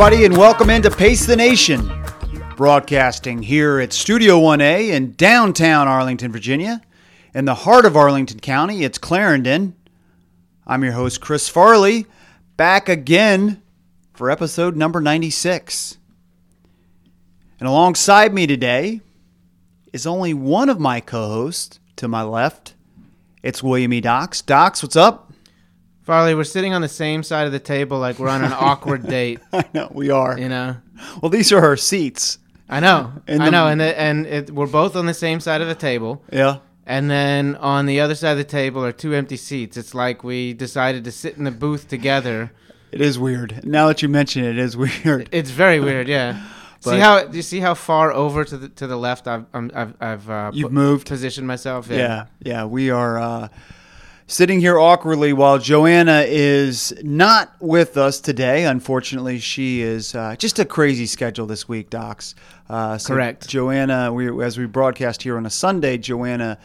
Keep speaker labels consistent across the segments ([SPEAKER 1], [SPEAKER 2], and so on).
[SPEAKER 1] everybody, and welcome into Pace the Nation, broadcasting here at Studio 1A in downtown Arlington, Virginia. In the heart of Arlington County, it's Clarendon. I'm your host, Chris Farley, back again for episode number 96. And alongside me today is only one of my co hosts to my left. It's William E. Docs. Docs, what's up?
[SPEAKER 2] Farley, we're sitting on the same side of the table like we're on an awkward date,
[SPEAKER 1] I know, we are.
[SPEAKER 2] you know?
[SPEAKER 1] Well, these are our seats.
[SPEAKER 2] I know.
[SPEAKER 1] And
[SPEAKER 2] I
[SPEAKER 1] the-
[SPEAKER 2] know. And the, and it, we're both on the same side of the table.
[SPEAKER 1] Yeah.
[SPEAKER 2] And then on the other side of the table are two empty seats. It's like we decided to sit in the booth together.
[SPEAKER 1] It is weird. Now that you mention it, it is weird.
[SPEAKER 2] It's very weird, yeah.
[SPEAKER 1] But-
[SPEAKER 2] see how do you see how far over to the to the left I've I'm, I've I've uh,
[SPEAKER 1] You've moved.
[SPEAKER 2] positioned myself.
[SPEAKER 1] Yeah, yeah. We are uh, sitting here awkwardly while Joanna is not with us today. Unfortunately, she is uh, just a crazy schedule this week, Docs. Uh, so
[SPEAKER 2] Correct.
[SPEAKER 1] Joanna, we, as we broadcast here on a Sunday, Joanna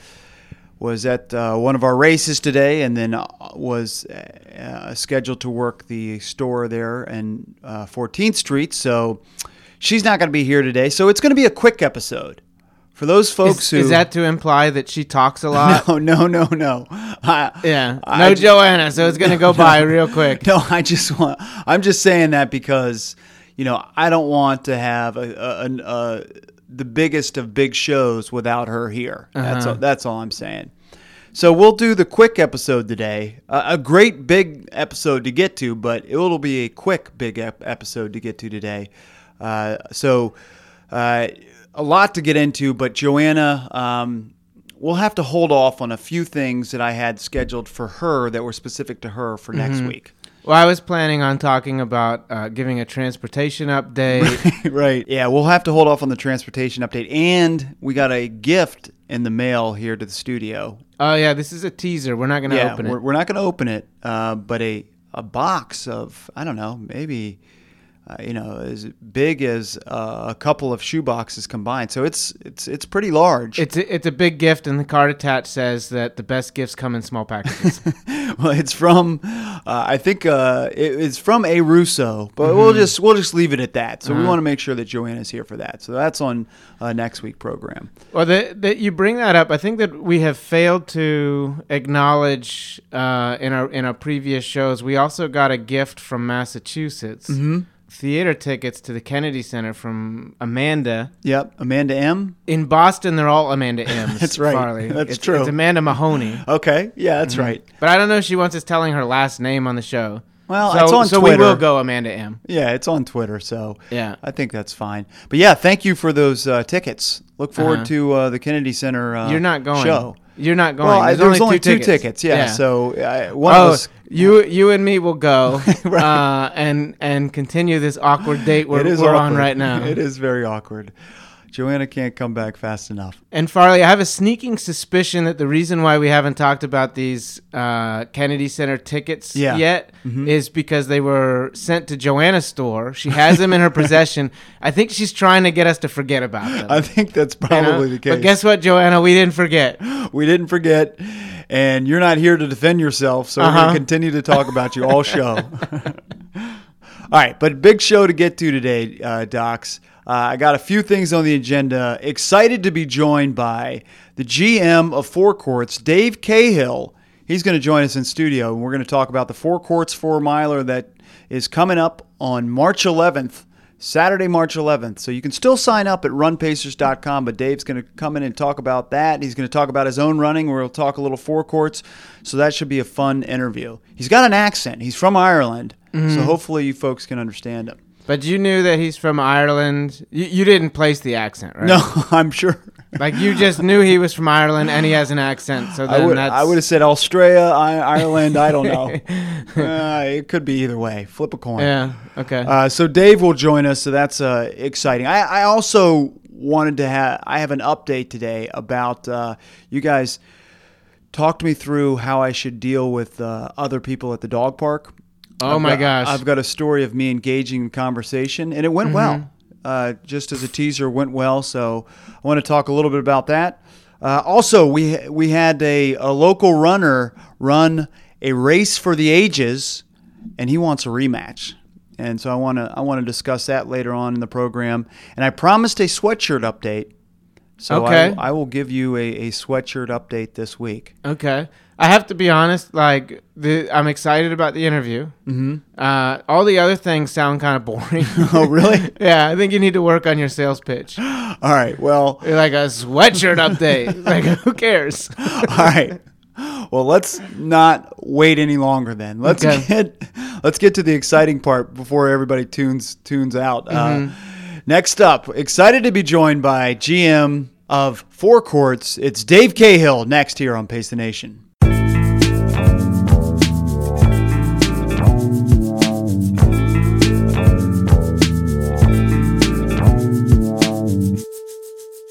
[SPEAKER 1] was at uh, one of our races today and then uh, was uh, scheduled to work the store there in uh, 14th Street. So she's not going to be here today. So it's going to be a quick episode. For those folks
[SPEAKER 2] Is,
[SPEAKER 1] who
[SPEAKER 2] is that to imply that she talks a lot?
[SPEAKER 1] no, no, no, no. I,
[SPEAKER 2] Yeah.
[SPEAKER 1] I
[SPEAKER 2] No
[SPEAKER 1] ju-
[SPEAKER 2] Joanna, so it's gonna go by real quick.
[SPEAKER 1] No, I just want. I'm just saying that because you know I don't want to have a, a, a, a the biggest of big shows without her here. That's
[SPEAKER 2] Uh-huh.
[SPEAKER 1] all, that's all I'm saying. So we'll do the quick episode today. Uh, a great big episode to get to, but it'll be a quick big ep- episode to get to today. Uh, so uh, a lot to get into, but Joanna. Um, We'll have to hold off on a few things that I had scheduled for her that were specific to her for next
[SPEAKER 2] Mm-hmm.
[SPEAKER 1] week.
[SPEAKER 2] Well, I was planning on talking about uh, giving a transportation update.
[SPEAKER 1] right. Yeah, we'll have to hold off on the transportation update. And we got a gift in the mail here to the studio.
[SPEAKER 2] oh yeah, this is a teaser. We're not gonna
[SPEAKER 1] yeah,
[SPEAKER 2] open
[SPEAKER 1] we're,
[SPEAKER 2] it.
[SPEAKER 1] we're not going to open it, uh, but a, a box of, I don't know, maybe, uh, you know, as big as uh, a couple of shoe boxes combined. So it's it's it's pretty large.
[SPEAKER 2] It's a, it's a big gift, and the card attached says that the best gifts come in small packages.
[SPEAKER 1] well, it's from, uh, I think uh, it, it's from a Russo, but we'll
[SPEAKER 2] Mm-hmm.
[SPEAKER 1] just we'll just leave it at that. So
[SPEAKER 2] Uh-huh.
[SPEAKER 1] we want to make sure that Joanna's here for that. So that's on uh, next week program.
[SPEAKER 2] well, that that you bring that up, I think that we have failed to acknowledge uh, in our in our previous shows. We also got a gift from Massachusetts.
[SPEAKER 1] Mm-hmm.
[SPEAKER 2] Theater tickets to the Kennedy Center from Amanda.
[SPEAKER 1] Yep, Amanda M.
[SPEAKER 2] In Boston, they're all Amanda M's.
[SPEAKER 1] That's right.
[SPEAKER 2] Farley.
[SPEAKER 1] That's
[SPEAKER 2] It's-
[SPEAKER 1] true.
[SPEAKER 2] It's Amanda Mahoney.
[SPEAKER 1] Okay, yeah, that's right.
[SPEAKER 2] But I don't know if she wants us telling her last name on the show.
[SPEAKER 1] Well,
[SPEAKER 2] so,
[SPEAKER 1] it's on
[SPEAKER 2] so
[SPEAKER 1] Twitter.
[SPEAKER 2] we will go Amanda M.
[SPEAKER 1] Yeah, it's on Twitter, so
[SPEAKER 2] Yeah.
[SPEAKER 1] I think that's fine. But yeah, thank you for those uh, tickets. Look forward
[SPEAKER 2] Uh-huh.
[SPEAKER 1] to uh, the Kennedy Center. Uh,
[SPEAKER 2] You're not going.
[SPEAKER 1] show.
[SPEAKER 2] You're not going.
[SPEAKER 1] Well, I,
[SPEAKER 2] There's,
[SPEAKER 1] only, two, tickets. Yeah, so uh, one
[SPEAKER 2] oh,
[SPEAKER 1] of us.
[SPEAKER 2] you you and me will go
[SPEAKER 1] Right.
[SPEAKER 2] uh, and and continue this awkward date we're, we're on right now.
[SPEAKER 1] It is very awkward. Joanna can't come back fast enough.
[SPEAKER 2] And Farley, I have a sneaking suspicion that the reason why we haven't talked about these uh, Kennedy Center tickets
[SPEAKER 1] Yeah.
[SPEAKER 2] yet
[SPEAKER 1] Mhm.
[SPEAKER 2] is because they were sent to Joanna's store. She has them in her possession. I think she's trying to get us to forget about them.
[SPEAKER 1] I think that's
[SPEAKER 2] you know?
[SPEAKER 1] probably the case.
[SPEAKER 2] But guess what, Joanna? We didn't forget.
[SPEAKER 1] we didn't forget, and you're not here to defend yourself, so we're going
[SPEAKER 2] Uh-huh.
[SPEAKER 1] to continue to talk about you all show. all right, but big show to get to today, uh, Docs. Uh, I got a few things on the agenda. Excited to be joined by the GM of Four Courts, Dave Cahill. He's going to join us in studio, and we're going to talk about the Four Courts Four Miler that is coming up on March 11th. Saturday, March 11th. So you can still sign up at runpacers.com, but Dave's going to come in and talk about that. He's going to talk about his own running, he'll talk a little four courts. So that should be a fun interview. He's got an accent. He's from Ireland. So hopefully you folks can understand him.
[SPEAKER 2] But you knew that he's from Ireland. You, you didn't place the accent, right?
[SPEAKER 1] No, I'm sure.
[SPEAKER 2] Like you just knew he was from Ireland and he has an accent. So then
[SPEAKER 1] I would,
[SPEAKER 2] that's
[SPEAKER 1] I would have said Australia, I, Ireland. I don't know. uh, it could be either way. Flip a coin.
[SPEAKER 2] Yeah. Okay.
[SPEAKER 1] Uh, so Dave will join us, so that's uh, exciting. I, I also wanted to have I have an update today about uh, you guys talked me through how I should deal with uh, other people at the dog park.
[SPEAKER 2] Oh
[SPEAKER 1] I've
[SPEAKER 2] my
[SPEAKER 1] got-
[SPEAKER 2] gosh.
[SPEAKER 1] I've got a story of me engaging in conversation, and it went
[SPEAKER 2] Mm-hmm.
[SPEAKER 1] well. Uh, just as a teaser, went well. So I want to talk a little bit about that. Uh, also, we we had a, a local runner run a race for the ages, and he wants a rematch. and so I want to I want to discuss that later on in the program. And I promised a sweatshirt update, so
[SPEAKER 2] Okay.
[SPEAKER 1] I, I will give you a, a sweatshirt update this week.
[SPEAKER 2] Okay. I have to be honest. Like, the, I'm excited about the interview.
[SPEAKER 1] Mm-hmm.
[SPEAKER 2] Uh, all the other things sound kind of boring.
[SPEAKER 1] Oh, really?
[SPEAKER 2] yeah, I think you need to work on your sales pitch.
[SPEAKER 1] All right. Well,
[SPEAKER 2] You're like a sweatshirt update. like, who cares?
[SPEAKER 1] all right. Well, let's not wait any longer. Then let's
[SPEAKER 2] Okay.
[SPEAKER 1] get let's get to the exciting part before everybody tunes tunes out.
[SPEAKER 2] Mm-hmm.
[SPEAKER 1] Uh, next up, excited to be joined by GM of Four Courts. It's Dave Cahill. Next here on Pace the Nation.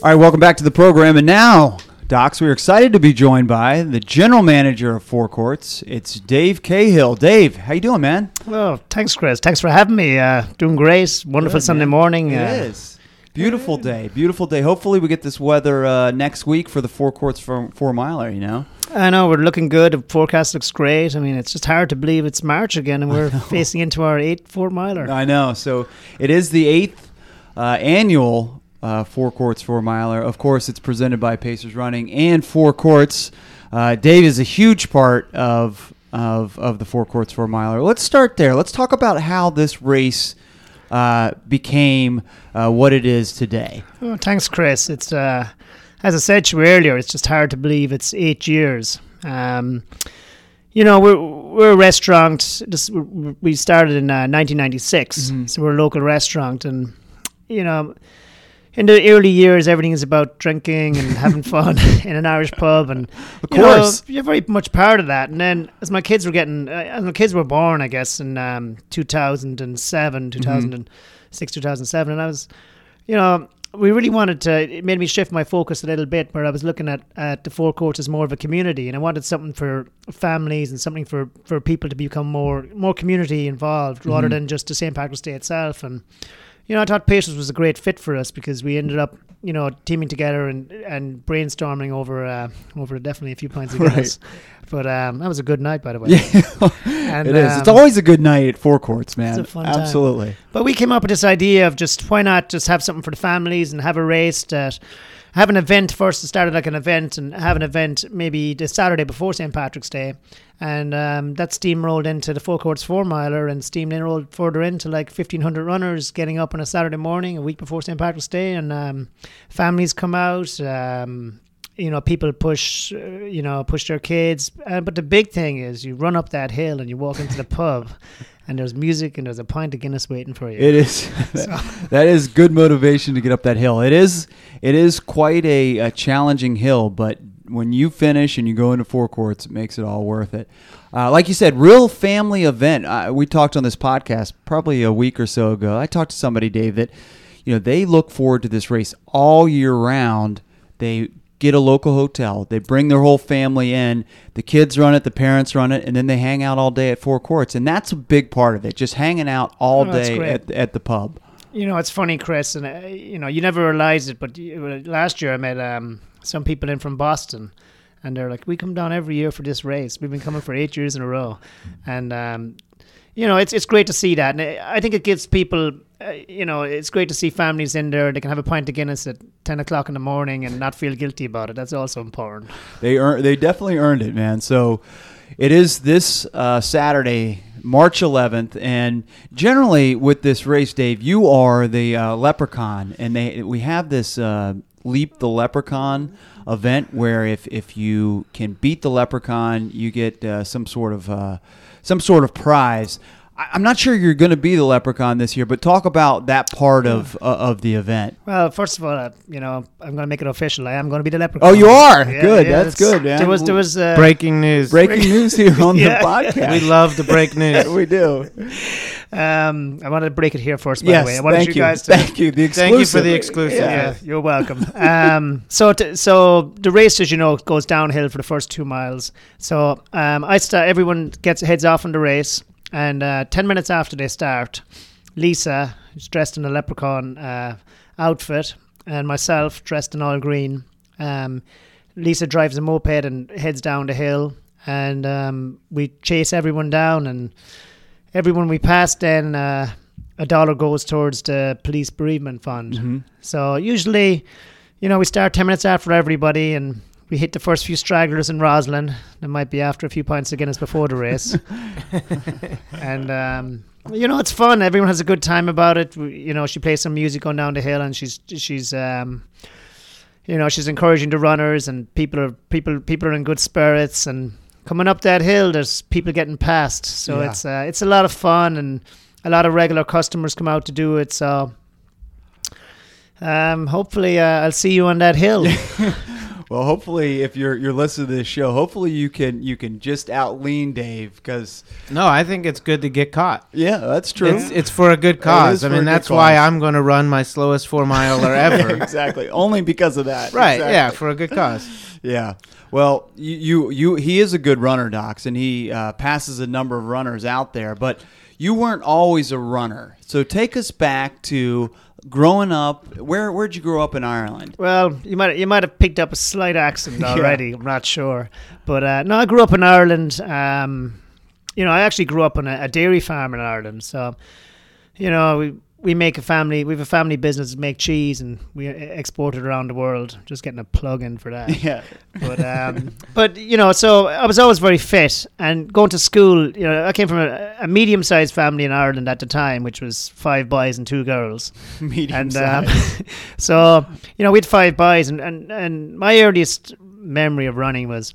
[SPEAKER 1] All right, welcome back to the program. And now, Docs, we're excited to be joined by the general manager of Four Courts. It's Dave Cahill. Dave, how you doing, man?
[SPEAKER 3] Well, thanks, Chris. Thanks for having me. Uh, doing great. Wonderful
[SPEAKER 1] Good,
[SPEAKER 3] Sunday
[SPEAKER 1] man.
[SPEAKER 3] morning.
[SPEAKER 1] It
[SPEAKER 3] uh,
[SPEAKER 1] is. Beautiful day. Beautiful day. Hopefully, we get this weather uh, next week for the Four Courts for Four Miler, you know?
[SPEAKER 3] I know we're looking good. The forecast looks great. I mean, it's just hard to believe it's March again, and we're facing into our eighth four miler.
[SPEAKER 1] I know. So it is the eighth uh, annual uh, Four Courts Four Miler. Of course, it's presented by Pacers Running and Four Courts. Uh, Dave is a huge part of of of the Four Courts Four Miler. Let's start there. Let's talk about how this race uh, became uh, what it is today.
[SPEAKER 3] Oh, thanks, Chris. It's uh, as I said to you earlier, it's just hard to believe it's eight years. Um, you know, we're we're a restaurant. Just we started in uh, 1996, so we're a local restaurant, and you know. In the early years, everything is about drinking and having fun in an Irish pub, and
[SPEAKER 1] Of
[SPEAKER 3] you know,
[SPEAKER 1] course.
[SPEAKER 3] you're very much part of that. And then, as my kids were getting, uh, as my kids were born, I guess in um, 2007, 2006, 2007, and I was, you know, we really wanted to. It made me shift my focus a little bit, where I was looking at at the four courts as more of a community, and I wanted something for families and something for for people to become more more community involved, rather than just the St Patrick's Day itself. And you know, I thought Pacers was a great fit for us because we ended up, you know, teaming together and and brainstorming over uh, over definitely a few pints of
[SPEAKER 1] Right.
[SPEAKER 3] But um, that was a good night, by the way.
[SPEAKER 1] Yeah,
[SPEAKER 3] And,
[SPEAKER 1] it is. It's
[SPEAKER 3] um,
[SPEAKER 1] always a good night at Four Courts, man.
[SPEAKER 3] a fun time.
[SPEAKER 1] Absolutely.
[SPEAKER 3] But we came up with this idea of just why not just have something for the families and have a race that have an event first. Started like an event and have an event maybe the Saturday before St. Patrick's Day. And um, that steamrolled into the Four Courts Four Miler and steamrolled further into like 1,500 runners getting up on a Saturday morning, a week before St. Patrick's Day. And um, families come out. Um, you know, people push, uh, you know, push their kids. Uh, but the big thing is you run up that hill and you walk into the pub and there's music and there's a pint of Guinness waiting for you.
[SPEAKER 1] It is. that is good motivation to get up that hill. It is. It is quite a, a challenging hill, but when you finish and you go into four courts, it makes it all worth it. Uh, like you said, real family event. Uh, we talked on this podcast probably a week or so ago. I talked to somebody, Dave, that you know they look forward to this race all year round. They get a local hotel. They bring their whole family in. The kids run it, the parents run it, and then they hang out all day at Four Courts. And that's a big part of it. Just hanging out all
[SPEAKER 3] Oh,
[SPEAKER 1] day at, at the pub.
[SPEAKER 3] You know, it's funny, Chris, and uh, you know, you never realized it, but you, last year I met um, some people in from Boston, and they're like, "We come down every year for this race. We've been coming for eight years in a row," and um, you know, it's it's great to see that, and I think it gives people, uh, you know, it's great to see families in there. They can have a pint of Guinness at ten o'clock in the morning and not feel guilty about it. That's also important.
[SPEAKER 1] They earn, they definitely earned it, man. So it is this uh, Saturday, March 11th, and generally with this race, Dave, you are the uh, leprechaun, and they we have this uh, leap the leprechaun event where if if you can beat the leprechaun, you get uh, some sort of uh, some sort of prize. I- I'm not sure you're going to be the leprechaun this year, but talk about that part of uh, of the event.
[SPEAKER 3] Well, first of all, uh, you know, I'm going to make it official. I am going to be the leprechaun.
[SPEAKER 1] Oh, you are
[SPEAKER 3] Yeah,
[SPEAKER 1] good.
[SPEAKER 3] yeah,
[SPEAKER 1] That's good, man.
[SPEAKER 3] There was there was uh,
[SPEAKER 2] Breaking news.
[SPEAKER 1] Breaking news here on
[SPEAKER 3] Yeah.
[SPEAKER 1] the podcast.
[SPEAKER 2] We love to break news.
[SPEAKER 1] we do.
[SPEAKER 3] Um, I wanted to break it here first, by
[SPEAKER 1] yes,
[SPEAKER 3] the way. I wanted
[SPEAKER 1] thank
[SPEAKER 3] you
[SPEAKER 1] you.
[SPEAKER 3] guys to.
[SPEAKER 1] Thank you. The exclusive.
[SPEAKER 2] Thank you for the exclusive.
[SPEAKER 1] Yeah.
[SPEAKER 3] Yeah, you're welcome. um, so, t- so the race, as you know, goes downhill for the first two miles. So, um, I start. Everyone gets heads off on the race, and uh, ten minutes after they start, Lisa, who's dressed in a leprechaun uh, outfit, and myself, dressed in all green. Um, Lisa drives a moped and heads down the hill, and um, we chase everyone down and everyone we pass, then uh, a dollar goes towards the police bereavement fund.
[SPEAKER 1] Mm-hmm.
[SPEAKER 3] So usually, you know, we start 10 minutes after everybody and we hit the first few stragglers in Rosslyn. They might be after a few pints of Guinness before the race. and, um, you know, it's fun. Everyone has a good time about it. We- You know, she plays some music on down the hill and she's, she's, um, you know, she's encouraging the runners and people are, people, people are in good spirits and coming up that hill, there's people getting past. So
[SPEAKER 1] Yeah.
[SPEAKER 3] it's, uh, it's a lot of fun and a lot of regular customers come out to do it. So, um, hopefully, uh, I'll see you on that hill.
[SPEAKER 1] Well, hopefully, if you're you're listening to this show, hopefully you can you can just out lean Dave because
[SPEAKER 2] No, I think it's good to get caught.
[SPEAKER 1] yeah, that's true.
[SPEAKER 2] It's it's for a good cause. I mean, that's why
[SPEAKER 1] cause.
[SPEAKER 2] I'm going to run my slowest four miler ever.
[SPEAKER 1] exactly. Only because of that.
[SPEAKER 2] right?
[SPEAKER 1] Exactly.
[SPEAKER 2] Yeah, for a good cause.
[SPEAKER 1] Yeah. Well, you, you, you he is a good runner, Docs, and he uh, passes a number of runners out there. But you weren't always a runner, so take us back to growing up. Where where'd you grow up in Ireland?
[SPEAKER 3] well, you might you might have picked up a slight accent already. I'm not sure, but uh, no, I grew up in Ireland. Um, you know, I actually grew up on a, a dairy farm in Ireland. So, you know, we we make a family. We have a family business, make cheese, and we export it around the world. Just getting a plug in for that.
[SPEAKER 1] Yeah.
[SPEAKER 3] but um, but you know, so I was always very fit, and going to school. You know, I came from a, a medium-sized family in Ireland at the time, which was five boys and two girls,
[SPEAKER 1] Medium
[SPEAKER 3] and um, so you know, we had five boys, and, and and my earliest memory of running was.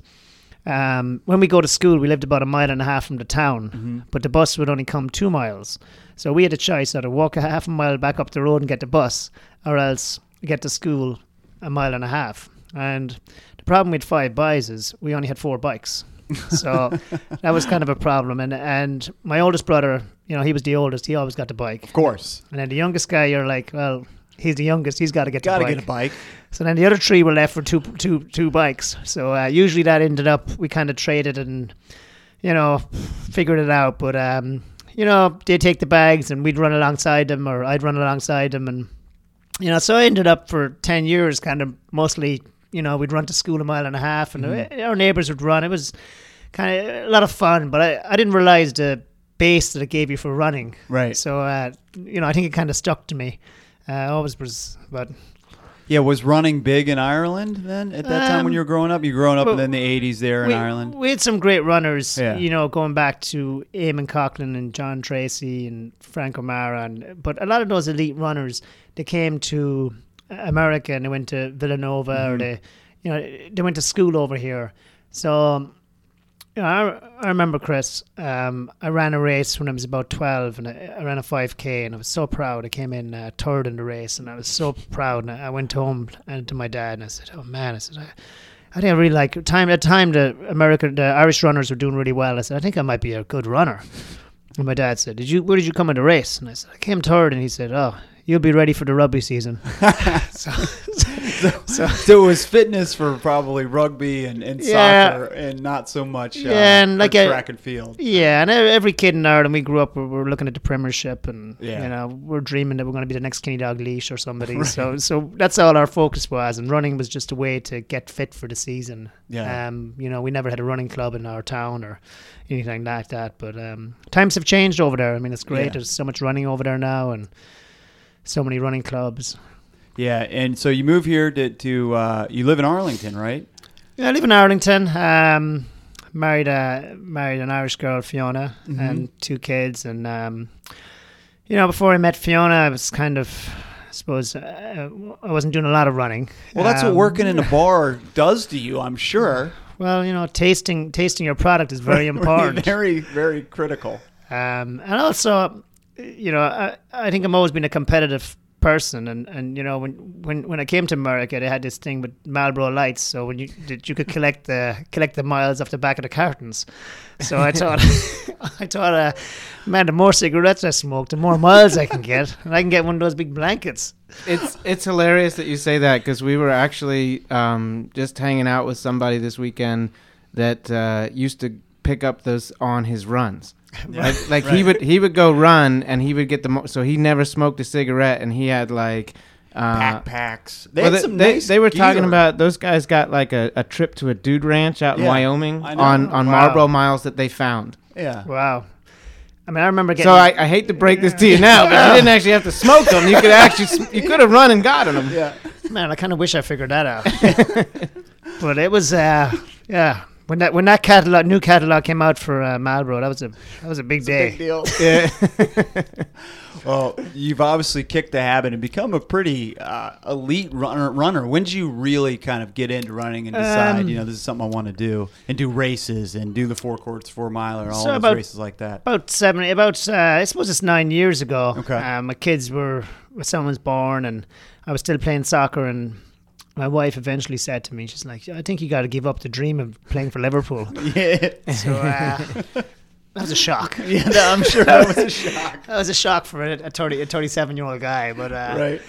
[SPEAKER 3] Um, when we go to school, we lived about a mile and a half from the town,
[SPEAKER 1] Mm-hmm.
[SPEAKER 3] but the bus would only come two miles. So we had a choice either walk a half a mile back up the road and get the bus, or else get to school a mile and a half. And the problem with five boys is we only had four bikes. So that was kind of a problem. And and my oldest brother, you know, he was the oldest. He always got the bike.
[SPEAKER 1] of course,
[SPEAKER 3] And then the youngest guy, you're like, well, he's the youngest. He's got to get
[SPEAKER 1] got to get a bike.
[SPEAKER 3] So then the other three were left for two two two bikes. So uh, usually that ended up we kind of traded and you know figured it out. But um, you know they'd take the bags and we'd run alongside them, or I'd run alongside them, and you know so I ended up for ten years kind of mostly you know we'd run to school a mile and a half, and uh our neighbors would run. It was kind of a lot of fun, but I I didn't realize the base that it gave you for running.
[SPEAKER 1] Right.
[SPEAKER 3] So uh, you know I think it kind of stuck to me. Uh, I always was, but
[SPEAKER 1] Yeah, was running big in Ireland then at that time when
[SPEAKER 3] Um,
[SPEAKER 1] you were growing up? You growing up in the '80s there in
[SPEAKER 3] we,
[SPEAKER 1] Ireland.
[SPEAKER 3] We had some great runners,
[SPEAKER 1] Yeah.
[SPEAKER 3] you know, going back to Eamonn Coghlan and John Treacy and Frank O'Mara. And, but a lot of those elite runners, they came to America and they went to Villanova
[SPEAKER 1] Mm-hmm.
[SPEAKER 3] or they, you know, they went to school over here. So, um, know, I, I remember Chris. Um, I ran a race when I was about twelve, and I, I ran a five k, and I was so proud. I came in uh, third in the race, and I was so proud. And I I went home and to my dad, and I said, "Oh man," I said, I, I think I really like time. At time, the American, the Irish runners were doing really well. I said, I think I might be a good runner. And my dad said, "Did you? Where did you come in the race?" And I said, "I came third. And he said, "Oh, you'll be ready for the rugby season." so, so,
[SPEAKER 1] So it was fitness for probably rugby and, and
[SPEAKER 3] Yeah.
[SPEAKER 1] soccer, and not so much uh,
[SPEAKER 3] Yeah, and
[SPEAKER 1] for
[SPEAKER 3] like a-
[SPEAKER 1] track and field.
[SPEAKER 3] yeah, and every kid in Ireland, we grew up, we were looking at the Premiership, and
[SPEAKER 1] Yeah.
[SPEAKER 3] you know, we're dreaming that we're going to be the next Kenny Dalglish or somebody. So, so that's all our focus was, and running was just a way to get fit for the season.
[SPEAKER 1] Yeah.
[SPEAKER 3] Um, you know, we never had a running club in our town or anything like that. But um, times have changed over there. I mean, it's great.
[SPEAKER 1] Yeah.
[SPEAKER 3] There's so much running over there now, and so many running clubs.
[SPEAKER 1] Yeah, and so you move here to, to uh, you live in Arlington, right?
[SPEAKER 3] Yeah, I live in Arlington. Um, married a married an Irish girl, Fiona,
[SPEAKER 1] Mhm.
[SPEAKER 3] and two kids. And um, you know, before I met Fiona, I was kind of, I suppose, uh, I wasn't doing a lot of running.
[SPEAKER 1] Well, that's what
[SPEAKER 3] Um,
[SPEAKER 1] working in a bar does to you, I'm sure.
[SPEAKER 3] Well, you know, tasting tasting your product is very important.
[SPEAKER 1] very, very critical.
[SPEAKER 3] Um, and also, you know, I, I think I'm always been a competitive person, and, and you know, when, when when I came to America, they had this thing with Marlboro Lights, so when you that you could collect the collect the miles off the back of the cartons. So I thought, I thought, uh, man, the more cigarettes I smoke, the more miles I can get, and I can get one of those big blankets.
[SPEAKER 2] It's it's hilarious that you say that because we were actually um, just hanging out with somebody this weekend that uh, used to pick up those on his runs. Like, like he would he would go run and he would get the mo- so he never smoked a cigarette and he had like uh,
[SPEAKER 1] Backpacks. They
[SPEAKER 2] well,
[SPEAKER 1] had
[SPEAKER 2] they,
[SPEAKER 1] some
[SPEAKER 2] they,
[SPEAKER 1] nice
[SPEAKER 2] they were talking about those guys got like a, a trip to a dude ranch out in Wyoming on on
[SPEAKER 3] Wow.
[SPEAKER 2] Marlboro miles that they found.
[SPEAKER 1] Yeah.
[SPEAKER 3] Wow. I mean, I remember getting.
[SPEAKER 2] So I, I hate to break this to you now, but you didn't actually have to smoke them. You could actually sm- you could have run and gotten them.
[SPEAKER 1] Yeah.
[SPEAKER 3] Man, I kind of wish I figured that out. but it was, uh, yeah. When that when that catalog new catalog came out for uh, Marlboro, that was a that was a big day.
[SPEAKER 1] Big deal.
[SPEAKER 2] Yeah.
[SPEAKER 1] Well, you've obviously kicked the habit and become a pretty uh, elite runner. Runner. When did you really kind of get into running and decide,
[SPEAKER 3] Um,
[SPEAKER 1] you know, this is something I want to do, and do races and do the four courts, four miler, all
[SPEAKER 3] So
[SPEAKER 1] those
[SPEAKER 3] about-
[SPEAKER 1] races like that?
[SPEAKER 3] About seven, about uh, I suppose it's nine years ago.
[SPEAKER 1] Okay.
[SPEAKER 3] Um, my kids were, my son was born, and I was still playing soccer, and my wife eventually said to me, she's like, "I think you got to give up the dream of playing for Liverpool."
[SPEAKER 1] Yeah.
[SPEAKER 3] So uh, that was a shock.
[SPEAKER 1] yeah, no, I'm sure that was a shock.
[SPEAKER 3] That was a shock for a, a 30 a 37 year old guy, but uh,
[SPEAKER 1] Right.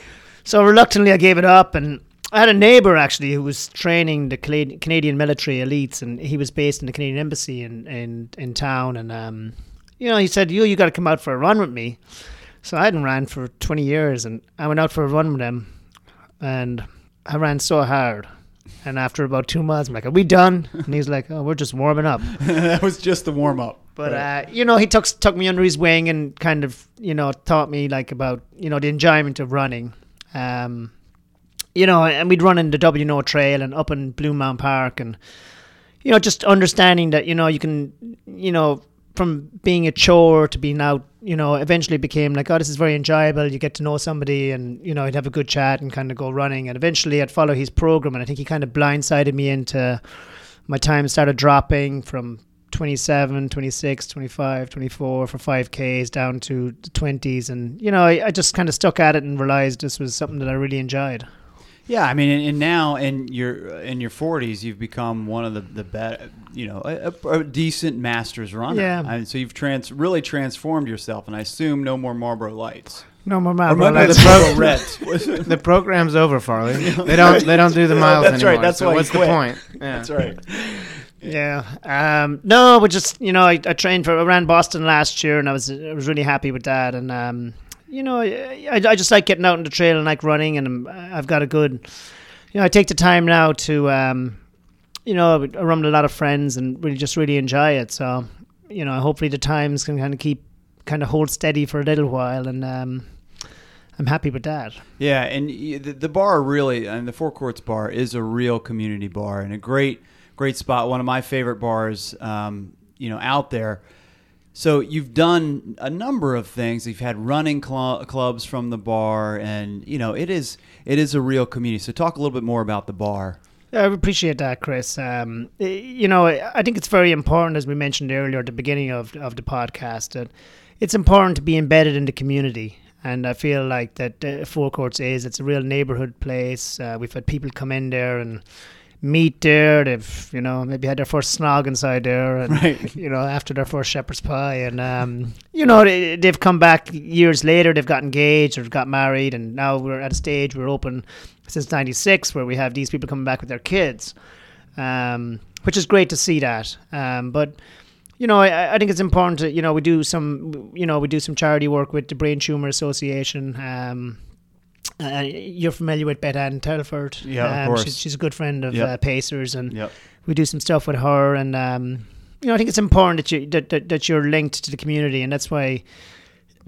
[SPEAKER 3] So reluctantly, I gave it up, and I had a neighbor actually who was training the Canadian military elites, and he was based in the Canadian embassy in in, in town, and um, you know, he said, "You, you got to come out for a run with me." So I hadn't ran for twenty years, and I went out for a run with him, and I ran so hard. And after about two miles, I'm like, "Are we done?" And he's like, "Oh, we're just warming up."
[SPEAKER 1] that was just the warm up.
[SPEAKER 3] But uh, you know, he took took me under his wing and kind of you know taught me like about you know the enjoyment of running. Um, you know, and we'd run in the W Trail and up in Blue Mountain Park, and you know, just understanding that you know you can you know from being a chore to being out, you know, eventually became like, oh, this is very enjoyable. You get to know somebody, and you know, I'd have a good chat and kind of go running, and eventually I'd follow his program, and I think he kind of blindsided me into my time started dropping from 27, 26, 25, 24 for 5Ks down to the 20s. And, you know, I, I just kind of stuck at it and realized this was something that I really enjoyed.
[SPEAKER 1] Yeah, I mean, and, and now in your in your forties, you've become one of the the best, you know, a, a- a decent masters runner.
[SPEAKER 3] Yeah.
[SPEAKER 1] and so you've trans really transformed yourself, and I assume no more Marlboro Lights.
[SPEAKER 3] No more Marlboro Lights.
[SPEAKER 1] the Marlboro Reds.
[SPEAKER 2] the program's over, Farley. They don't they don't do the miles
[SPEAKER 1] That's right,
[SPEAKER 2] anymore.
[SPEAKER 1] that's
[SPEAKER 2] so
[SPEAKER 1] why you
[SPEAKER 2] what's the point? Yeah.
[SPEAKER 1] That's right.
[SPEAKER 3] Yeah. Um, no, but just you know, I, I trained for I ran Boston last year, and I was I was really happy with that. And um, you know, I, I just like getting out on the trail and like running, and I've got a good. You know, I take the time now to um, you know, I run with a lot of friends and really just really enjoy it. So, you know, hopefully the times can kind of keep kind of hold steady for a little while, and um, I'm happy with that.
[SPEAKER 1] Yeah, and the, the bar really, and the Four Courts Bar is a real community bar and a great, great spot. One of my favorite bars, um, you know, out there. So you've done a number of things. You've had running cl- clubs from the bar, and you know, it is it is a real community. So talk a little bit more about the bar.
[SPEAKER 3] I appreciate that, Chris. Um, you know, I think it's very important, as we mentioned earlier at the beginning of of the podcast, that it's important to be embedded in the community. And I feel like that uh, Four Courts is it's a real neighborhood place. Uh, we've had people come in there and meet there. They've you know maybe had their first snog inside there, and
[SPEAKER 1] Right.
[SPEAKER 3] you know after their first shepherd's pie, and um, you know they, they've come back years later. They've got engaged or got married, and now we're at a stage we're open since '96 where we have these people coming back with their kids, um, which is great to see that. Um, but you know, I, I think it's important to you know we do some you know we do some charity work with the Brain Tumor Association. Um, uh, you're familiar with Beth Ann Telford.
[SPEAKER 1] Yeah, of
[SPEAKER 3] um,
[SPEAKER 1] course.
[SPEAKER 3] She's, she's a good friend of
[SPEAKER 1] Yep.
[SPEAKER 3] uh, Pacers, and
[SPEAKER 1] Yep.
[SPEAKER 3] we do some stuff with her. And um, you know, I think it's important that you that, that, that you're linked to the community, and that's why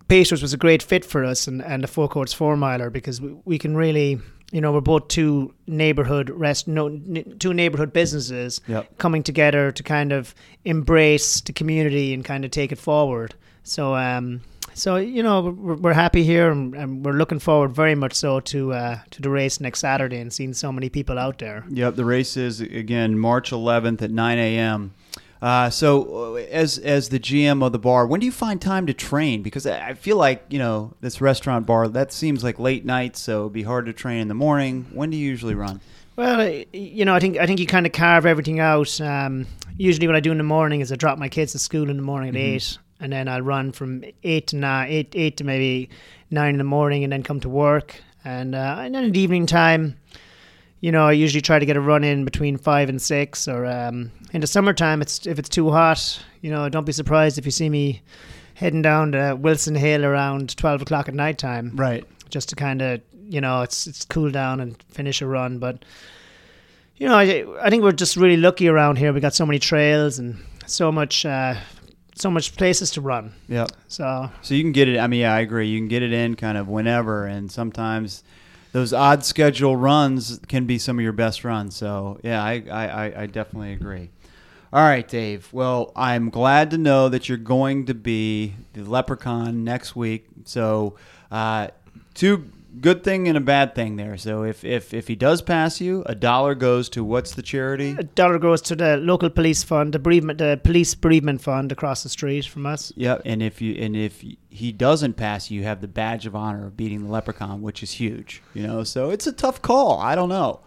[SPEAKER 3] Pacers was a great fit for us, and, and the Four Courts Four Miler because we, we can really, you know, we're both two neighborhood rest, no, n- two neighborhood businesses
[SPEAKER 1] Yep.
[SPEAKER 3] coming together to kind of embrace the community and kind of take it forward. So, um, so you know, we're, we're happy here, and, and we're looking forward very much so to uh, to the race next Saturday and seeing so many people out there.
[SPEAKER 1] Yep, the race is again March 11th at 9 a.m. Uh, so, uh, as as the GM of the bar, when do you find time to train? Because I feel like you know this restaurant bar that seems like late nights, so it'd be hard to train in the morning. When do you usually run?
[SPEAKER 3] Well, you know, I think I think you kind of carve everything out. Um, usually, what I do in the morning is I drop my kids to school in the morning at eight, and then I'll run from eight to nine, eight eight to maybe nine in the morning, and then come to work. And uh, and then in the evening time, you know, I usually try to get a run in between five and six. Or um, in the summertime, it's if it's too hot, you know, don't be surprised if you see me heading down to Wilson Hill around twelve o'clock at night time
[SPEAKER 1] Right.
[SPEAKER 3] just to kind of you know it's it's cool down and finish a run but you know I, I think we're just really lucky around here we got so many trails and so much uh, so much places to run.
[SPEAKER 1] Yep.
[SPEAKER 3] So
[SPEAKER 1] So you can get it. I mean, yeah, I agree. You can get it in kind of whenever, and sometimes those odd schedule runs can be some of your best runs. So yeah, I I, I, I definitely agree. All right, Dave. Well, I'm glad to know that you're going to be the Leprechaun next week. So, uh, two good thing and a bad thing there. So if if if he does pass you, a dollar goes to what's the charity?
[SPEAKER 3] a dollar goes to the local police fund, the bereavement, the police bereavement fund across the street from us.
[SPEAKER 1] Yep. And if you and if he doesn't pass you, you have the badge of honor of beating the leprechaun, which is huge. You know, so it's a tough call. I don't know.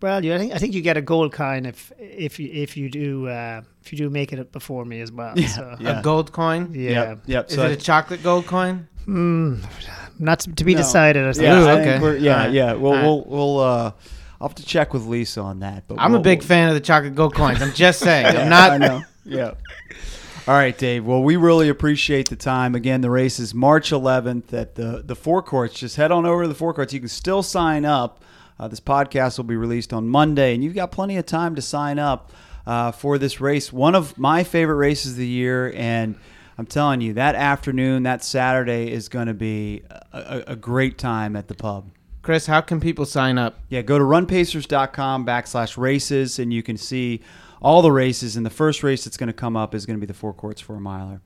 [SPEAKER 3] Well, you, I think I think you get a gold coin if if you if you do uh, if you do make it before me as well.
[SPEAKER 1] Yeah,
[SPEAKER 3] So,
[SPEAKER 1] yeah.
[SPEAKER 2] A gold coin?
[SPEAKER 3] yeah.
[SPEAKER 1] Yep. Yep.
[SPEAKER 2] Is
[SPEAKER 1] so
[SPEAKER 2] it
[SPEAKER 1] I-
[SPEAKER 2] a chocolate gold coin?
[SPEAKER 3] Hmm, not to, to be
[SPEAKER 1] No.
[SPEAKER 3] decided. I think.
[SPEAKER 1] yeah,
[SPEAKER 2] Ooh,
[SPEAKER 1] I
[SPEAKER 2] okay.
[SPEAKER 1] we're- yeah,
[SPEAKER 2] Alright.
[SPEAKER 1] yeah. We'll
[SPEAKER 2] Alright.
[SPEAKER 1] we'll we'll uh, I'll have to check with Lisa on that. But
[SPEAKER 2] I'm a
[SPEAKER 1] we'll-
[SPEAKER 2] big
[SPEAKER 1] we'll-
[SPEAKER 2] fan of the chocolate gold coins. I'm just saying. I'm
[SPEAKER 1] I
[SPEAKER 2] not.
[SPEAKER 1] know. Yeah. All right, Dave. Well, we really appreciate the time. Again, the race is March 11th at the the Four Courts. Just head on over to the Four Courts. You can still sign up. Uh, this podcast will be released on Monday, and you've got plenty of time to sign up uh, for this race. One of my favorite races of the year, and I'm telling you, that afternoon, that Saturday, is going to be a, a, a great time at the pub.
[SPEAKER 2] Chris, how can people sign up?
[SPEAKER 1] Yeah, go to runpacers.com backslash races, and you can see all the races. And the first race that's going to come up is going to be the Four Courts for a miler.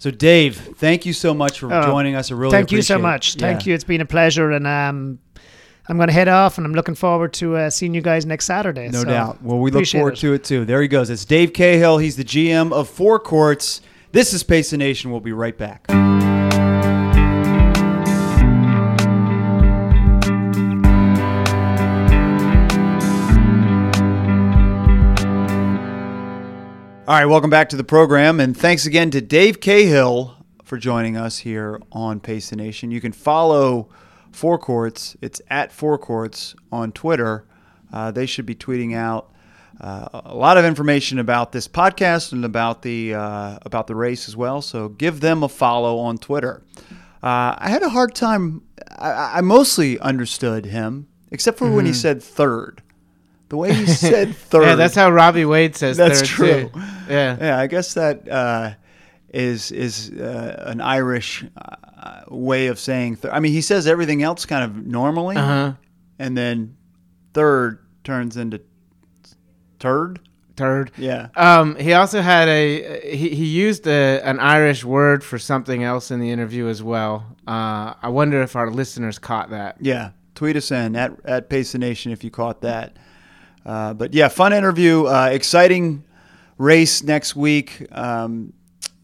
[SPEAKER 1] So, Dave, thank you so much for
[SPEAKER 3] Oh,
[SPEAKER 1] joining us. I really
[SPEAKER 3] Thank you so
[SPEAKER 1] appreciate it.
[SPEAKER 3] much. Thank
[SPEAKER 1] Yeah.
[SPEAKER 3] you. It's been a pleasure, and um, I'm going to head off, and I'm looking forward to uh, seeing you guys next Saturday.
[SPEAKER 1] No
[SPEAKER 3] So,
[SPEAKER 1] doubt. Well, we look forward
[SPEAKER 3] it.
[SPEAKER 1] to it too. There he goes. It's Dave Cahill. He's the GM of Four Courts. This is Pace the Nation. We'll be right back. All right, welcome back to the program, and thanks again to Dave Cahill for joining us here on Pace the Nation. You can follow Four Courts; it's at Four Courts on Twitter. Uh, they should be tweeting out uh, a lot of information about this podcast and about the uh, about the race as well. So give them a follow on Twitter. Uh, I had a hard time. I, I mostly understood him, except for when he said third. The way he said third.
[SPEAKER 2] Yeah, that's how Robbie Wade says
[SPEAKER 1] That's
[SPEAKER 2] third,
[SPEAKER 1] true.
[SPEAKER 2] too. Yeah.
[SPEAKER 1] Yeah, I guess that uh, is is uh, an Irish uh, way of saying. Th- I mean, he says everything else kind of normally,
[SPEAKER 2] Uh-huh.
[SPEAKER 1] and then third turns into turd.
[SPEAKER 2] Third.
[SPEAKER 1] Yeah.
[SPEAKER 2] Um, he also had a he, he used a, an Irish word for something else in the interview as well. Uh, I wonder if our listeners caught that.
[SPEAKER 1] Yeah, tweet us in at at Pace the Nation if you caught that. Uh, but yeah, fun interview, uh, exciting race next week. Um,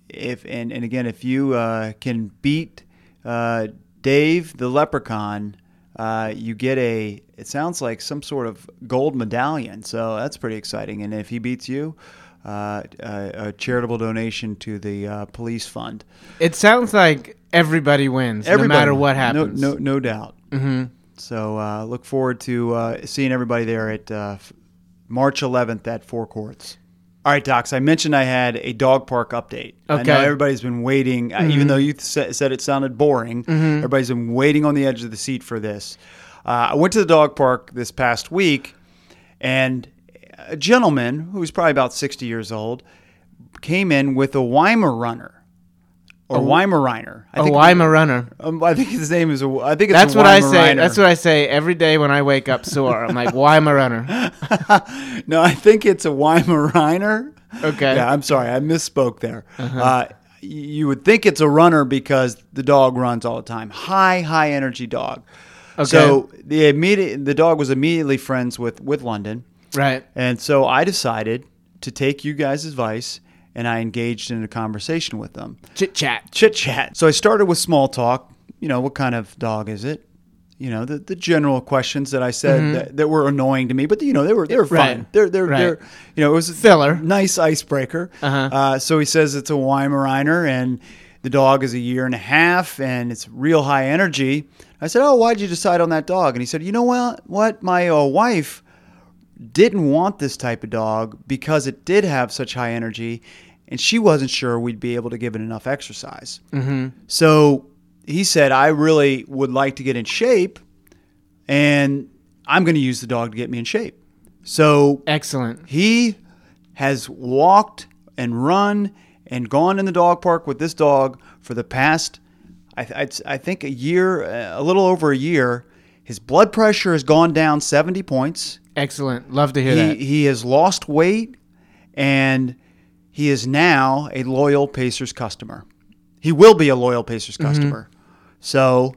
[SPEAKER 1] if and, and again, if you uh, can beat uh, Dave the Leprechaun, uh, you get a. It sounds like some sort of gold medallion, so that's pretty exciting. And if he beats you, uh, a, a charitable donation to the uh, police fund.
[SPEAKER 2] It sounds like everybody wins,
[SPEAKER 1] Everybody,
[SPEAKER 2] no matter what happens.
[SPEAKER 1] No, no, doubt.
[SPEAKER 2] hmm
[SPEAKER 1] So uh, look forward to uh, seeing everybody there at uh, March 11th at Four Courts. All right, Docs. I mentioned I had a dog park update. I know
[SPEAKER 2] Okay.
[SPEAKER 1] everybody's been waiting, uh, even though you sa- said it sounded boring. Everybody's been waiting on the edge of the seat for this. Uh, I went to the dog park this past week, and a gentleman who's probably about 60 years old came in with a Weimaraner or Weimaraner. I
[SPEAKER 2] A
[SPEAKER 1] think
[SPEAKER 2] Weimaraner.
[SPEAKER 1] um, I think his name is. A, I think it's
[SPEAKER 2] That's
[SPEAKER 1] a
[SPEAKER 2] what I say. That's what I say every day when I wake up sore. I'm like, Weimaraner.
[SPEAKER 1] no, I think it's a Weimaraner.
[SPEAKER 2] Okay.
[SPEAKER 1] Yeah, I'm sorry, I misspoke there. uh you would think it's a runner because the dog runs all the time. High, high energy dog.
[SPEAKER 2] Okay.
[SPEAKER 1] So the immediate, the dog was immediately friends with with London,
[SPEAKER 2] Right.
[SPEAKER 1] and so I decided to take you guys' advice, and I engaged in a conversation with them.
[SPEAKER 2] Chit chat.
[SPEAKER 1] chit chat. So I started with small talk. You know, what kind of dog is it? You know, the, the general questions that I said that, that were annoying to me, but you know, they were they were fun.
[SPEAKER 2] Mm-hmm.
[SPEAKER 1] They're they're
[SPEAKER 2] Right.
[SPEAKER 1] they're you know, it was a
[SPEAKER 2] Filler.
[SPEAKER 1] nice icebreaker.
[SPEAKER 2] Uh-huh.
[SPEAKER 1] Uh, so he says it's a Weimaraner and the dog is a year and a half and it's real high energy. I said, "Oh, why'd you decide on that dog?" And he said, "You know what? What my uh, wife didn't want this type of dog because it did have such high energy, and she wasn't sure we'd be able to give it enough exercise.
[SPEAKER 2] Mm-hmm.
[SPEAKER 1] So he said, I really would like to get in shape, and I'm going to use the dog to get me in shape. So
[SPEAKER 2] Excellent.
[SPEAKER 1] he has walked and run and gone in the dog park with this dog for the past, I, I, I think, a year, a little over a year. His blood pressure has gone down 70 points.
[SPEAKER 2] Excellent. Love to hear
[SPEAKER 1] He,
[SPEAKER 2] that.
[SPEAKER 1] he has lost weight and he is now a loyal Pacers customer. He will be a loyal Pacers
[SPEAKER 2] Mm-hmm.
[SPEAKER 1] customer. So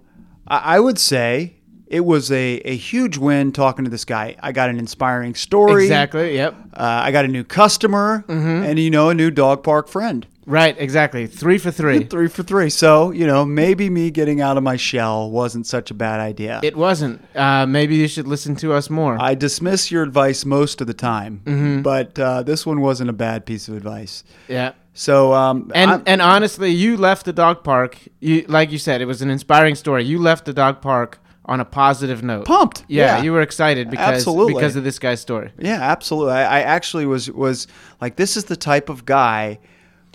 [SPEAKER 1] I, I would say it was a, a huge win talking to this guy. I got an inspiring story.
[SPEAKER 2] Exactly. Yep.
[SPEAKER 1] Uh, I got a new customer
[SPEAKER 2] Mm-hmm.
[SPEAKER 1] and, you know, a new dog park friend.
[SPEAKER 2] Right. Exactly. Three for three.
[SPEAKER 1] Three for three. So, you know, maybe me getting out of my shell wasn't such a bad idea.
[SPEAKER 2] It wasn't. Uh, maybe you should listen to us more.
[SPEAKER 1] I dismiss your advice most of the time,
[SPEAKER 2] Mm-hmm.
[SPEAKER 1] but uh, this one wasn't a bad piece of advice.
[SPEAKER 2] yeah.
[SPEAKER 1] So, um,
[SPEAKER 2] And
[SPEAKER 1] I'm-
[SPEAKER 2] and honestly, you left the dog park. You like you said, it was an inspiring story. You left the dog park on a positive note.
[SPEAKER 1] pumped.
[SPEAKER 2] Yeah, you were excited because
[SPEAKER 1] Absolutely.
[SPEAKER 2] because of this guy's story.
[SPEAKER 1] Yeah, absolutely. I, I actually was was like, this is the type of guy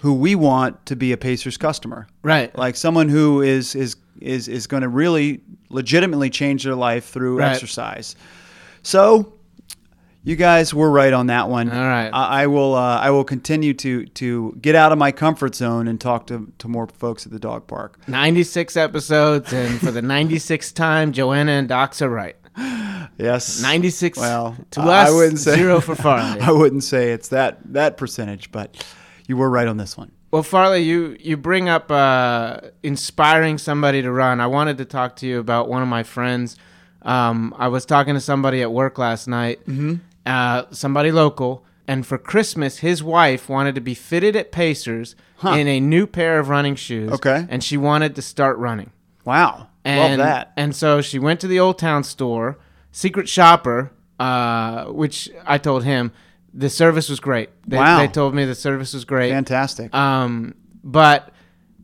[SPEAKER 1] who we want to be a Pacers customer.
[SPEAKER 2] Right.
[SPEAKER 1] Like someone who is is is is going to really legitimately change their life through
[SPEAKER 2] Right.
[SPEAKER 1] exercise. So, you guys were right on that one.
[SPEAKER 2] All right.
[SPEAKER 1] I, I will uh, I will continue to to get out of my comfort zone and talk to to more folks at the dog park.
[SPEAKER 2] 96 episodes, and for the 96th time, Joanna and Docs are right.
[SPEAKER 1] Yes.
[SPEAKER 2] 96
[SPEAKER 1] Well,
[SPEAKER 2] to
[SPEAKER 1] I-
[SPEAKER 2] us,
[SPEAKER 1] I wouldn't say
[SPEAKER 2] zero for Farley.
[SPEAKER 1] I wouldn't say it's that that percentage, but you were right on this one.
[SPEAKER 2] Well, Farley, you you bring up uh, inspiring somebody to run. I wanted to talk to you about one of my friends. Um, I was talking to somebody at work last night,
[SPEAKER 1] Mm-hmm.
[SPEAKER 2] uh, somebody local, and for Christmas, his wife wanted to be fitted at Pacers in a new pair of running shoes.
[SPEAKER 1] Okay.
[SPEAKER 2] and she wanted to start running.
[SPEAKER 1] Wow.
[SPEAKER 2] And,
[SPEAKER 1] Love that.
[SPEAKER 2] And so she went to the Old Town store, Secret Shopper, uh, which I told him the service was great. They,
[SPEAKER 1] Wow.
[SPEAKER 2] they told me the service was great.
[SPEAKER 1] Fantastic.
[SPEAKER 2] Um, but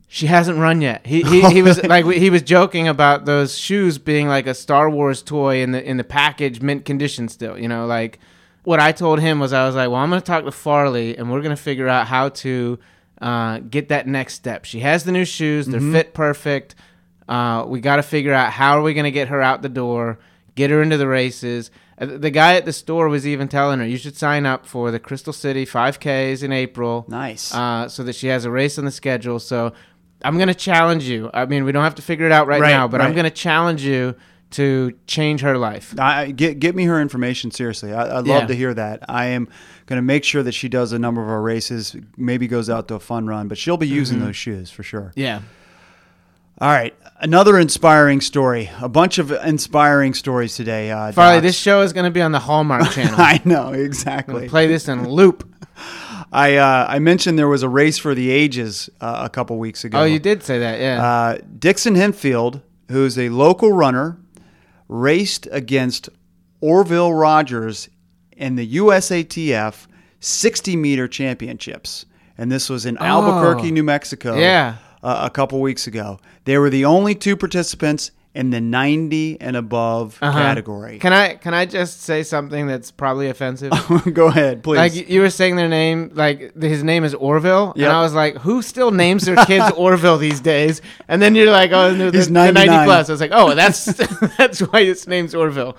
[SPEAKER 2] she hasn't run yet. He he, he was like he was joking about those shoes being like a Star Wars toy in the in the package, mint condition still. You know, like what I told him was I was like, well, I'm gonna talk to Farley and we're gonna figure out how to uh, get that next step. She has the new shoes; they're fit perfect. Uh, we got to figure out how are we gonna get her out the door, get her into the races. The guy at the store was even telling her you should sign up for the Crystal City 5Ks in April
[SPEAKER 1] nice.
[SPEAKER 2] uh, so that she has a race on the schedule. So I'm going to challenge you. I mean, we don't have to figure it out right,
[SPEAKER 1] Right,
[SPEAKER 2] now, but I'm going to challenge you to change her life.
[SPEAKER 1] I, get get me her information seriously. I, I'd love
[SPEAKER 2] Yeah.
[SPEAKER 1] to hear that. I am going to make sure that she does a number of our races. Maybe goes out to a fun run, but she'll be using
[SPEAKER 2] Mm-hmm.
[SPEAKER 1] those shoes for sure.
[SPEAKER 2] Yeah.
[SPEAKER 1] All right, another inspiring story. A bunch of inspiring stories today. Uh,
[SPEAKER 2] Farley,
[SPEAKER 1] Doc.
[SPEAKER 2] this show is going to be on the Hallmark channel.
[SPEAKER 1] I know exactly.
[SPEAKER 2] play this in loop.
[SPEAKER 1] I uh, I mentioned there was a race for the ages uh, a couple weeks ago.
[SPEAKER 2] Oh, you did say that, yeah.
[SPEAKER 1] Uh, Dixon Hemphill, who's a local runner, raced against Orville Rogers in the USATF 60 meter championships. And this was in Albuquerque, New Mexico,
[SPEAKER 2] Oh. Yeah.
[SPEAKER 1] Uh, a couple weeks ago. They were the only two participants in the 90 and above
[SPEAKER 2] Uh-huh.
[SPEAKER 1] category.
[SPEAKER 2] Can I can I just say something that's probably offensive?
[SPEAKER 1] Go ahead, please.
[SPEAKER 2] Like you were saying their name, like his name is Orville,
[SPEAKER 1] Yep.
[SPEAKER 2] and I was like, who still names their kids Orville these days? And then you're like, oh, the,
[SPEAKER 1] He's
[SPEAKER 2] the 90 plus. I was like, oh, that's that's why his name's Orville.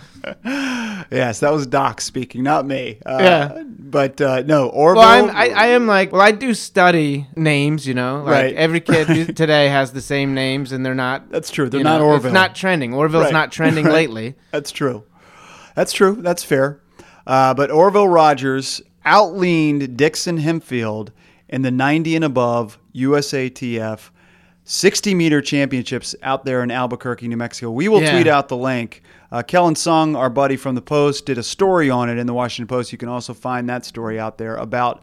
[SPEAKER 1] yes, that was Doc speaking, not me. Uh,
[SPEAKER 2] Yeah.
[SPEAKER 1] But uh, no, Orville.
[SPEAKER 2] Well, I'm, I, I am like, well, I do study names, you know. Like
[SPEAKER 1] Right.
[SPEAKER 2] every kid today has the same names, and they're not.
[SPEAKER 1] That's true. They're not
[SPEAKER 2] know,
[SPEAKER 1] Orville.
[SPEAKER 2] Not trending. Orville's
[SPEAKER 1] Right.
[SPEAKER 2] not trending
[SPEAKER 1] Right.
[SPEAKER 2] lately.
[SPEAKER 1] That's true. That's true. That's fair. Uh, but Orville Rogers outleaned Dixon Hemphill in the 90 and above USATF 60 meter championships out there in Albuquerque, New Mexico. We will
[SPEAKER 2] Yeah.
[SPEAKER 1] tweet out the link. Uh, Kelyn Soong, our buddy from the Post, did a story on it in the Washington Post. You can also find that story out there about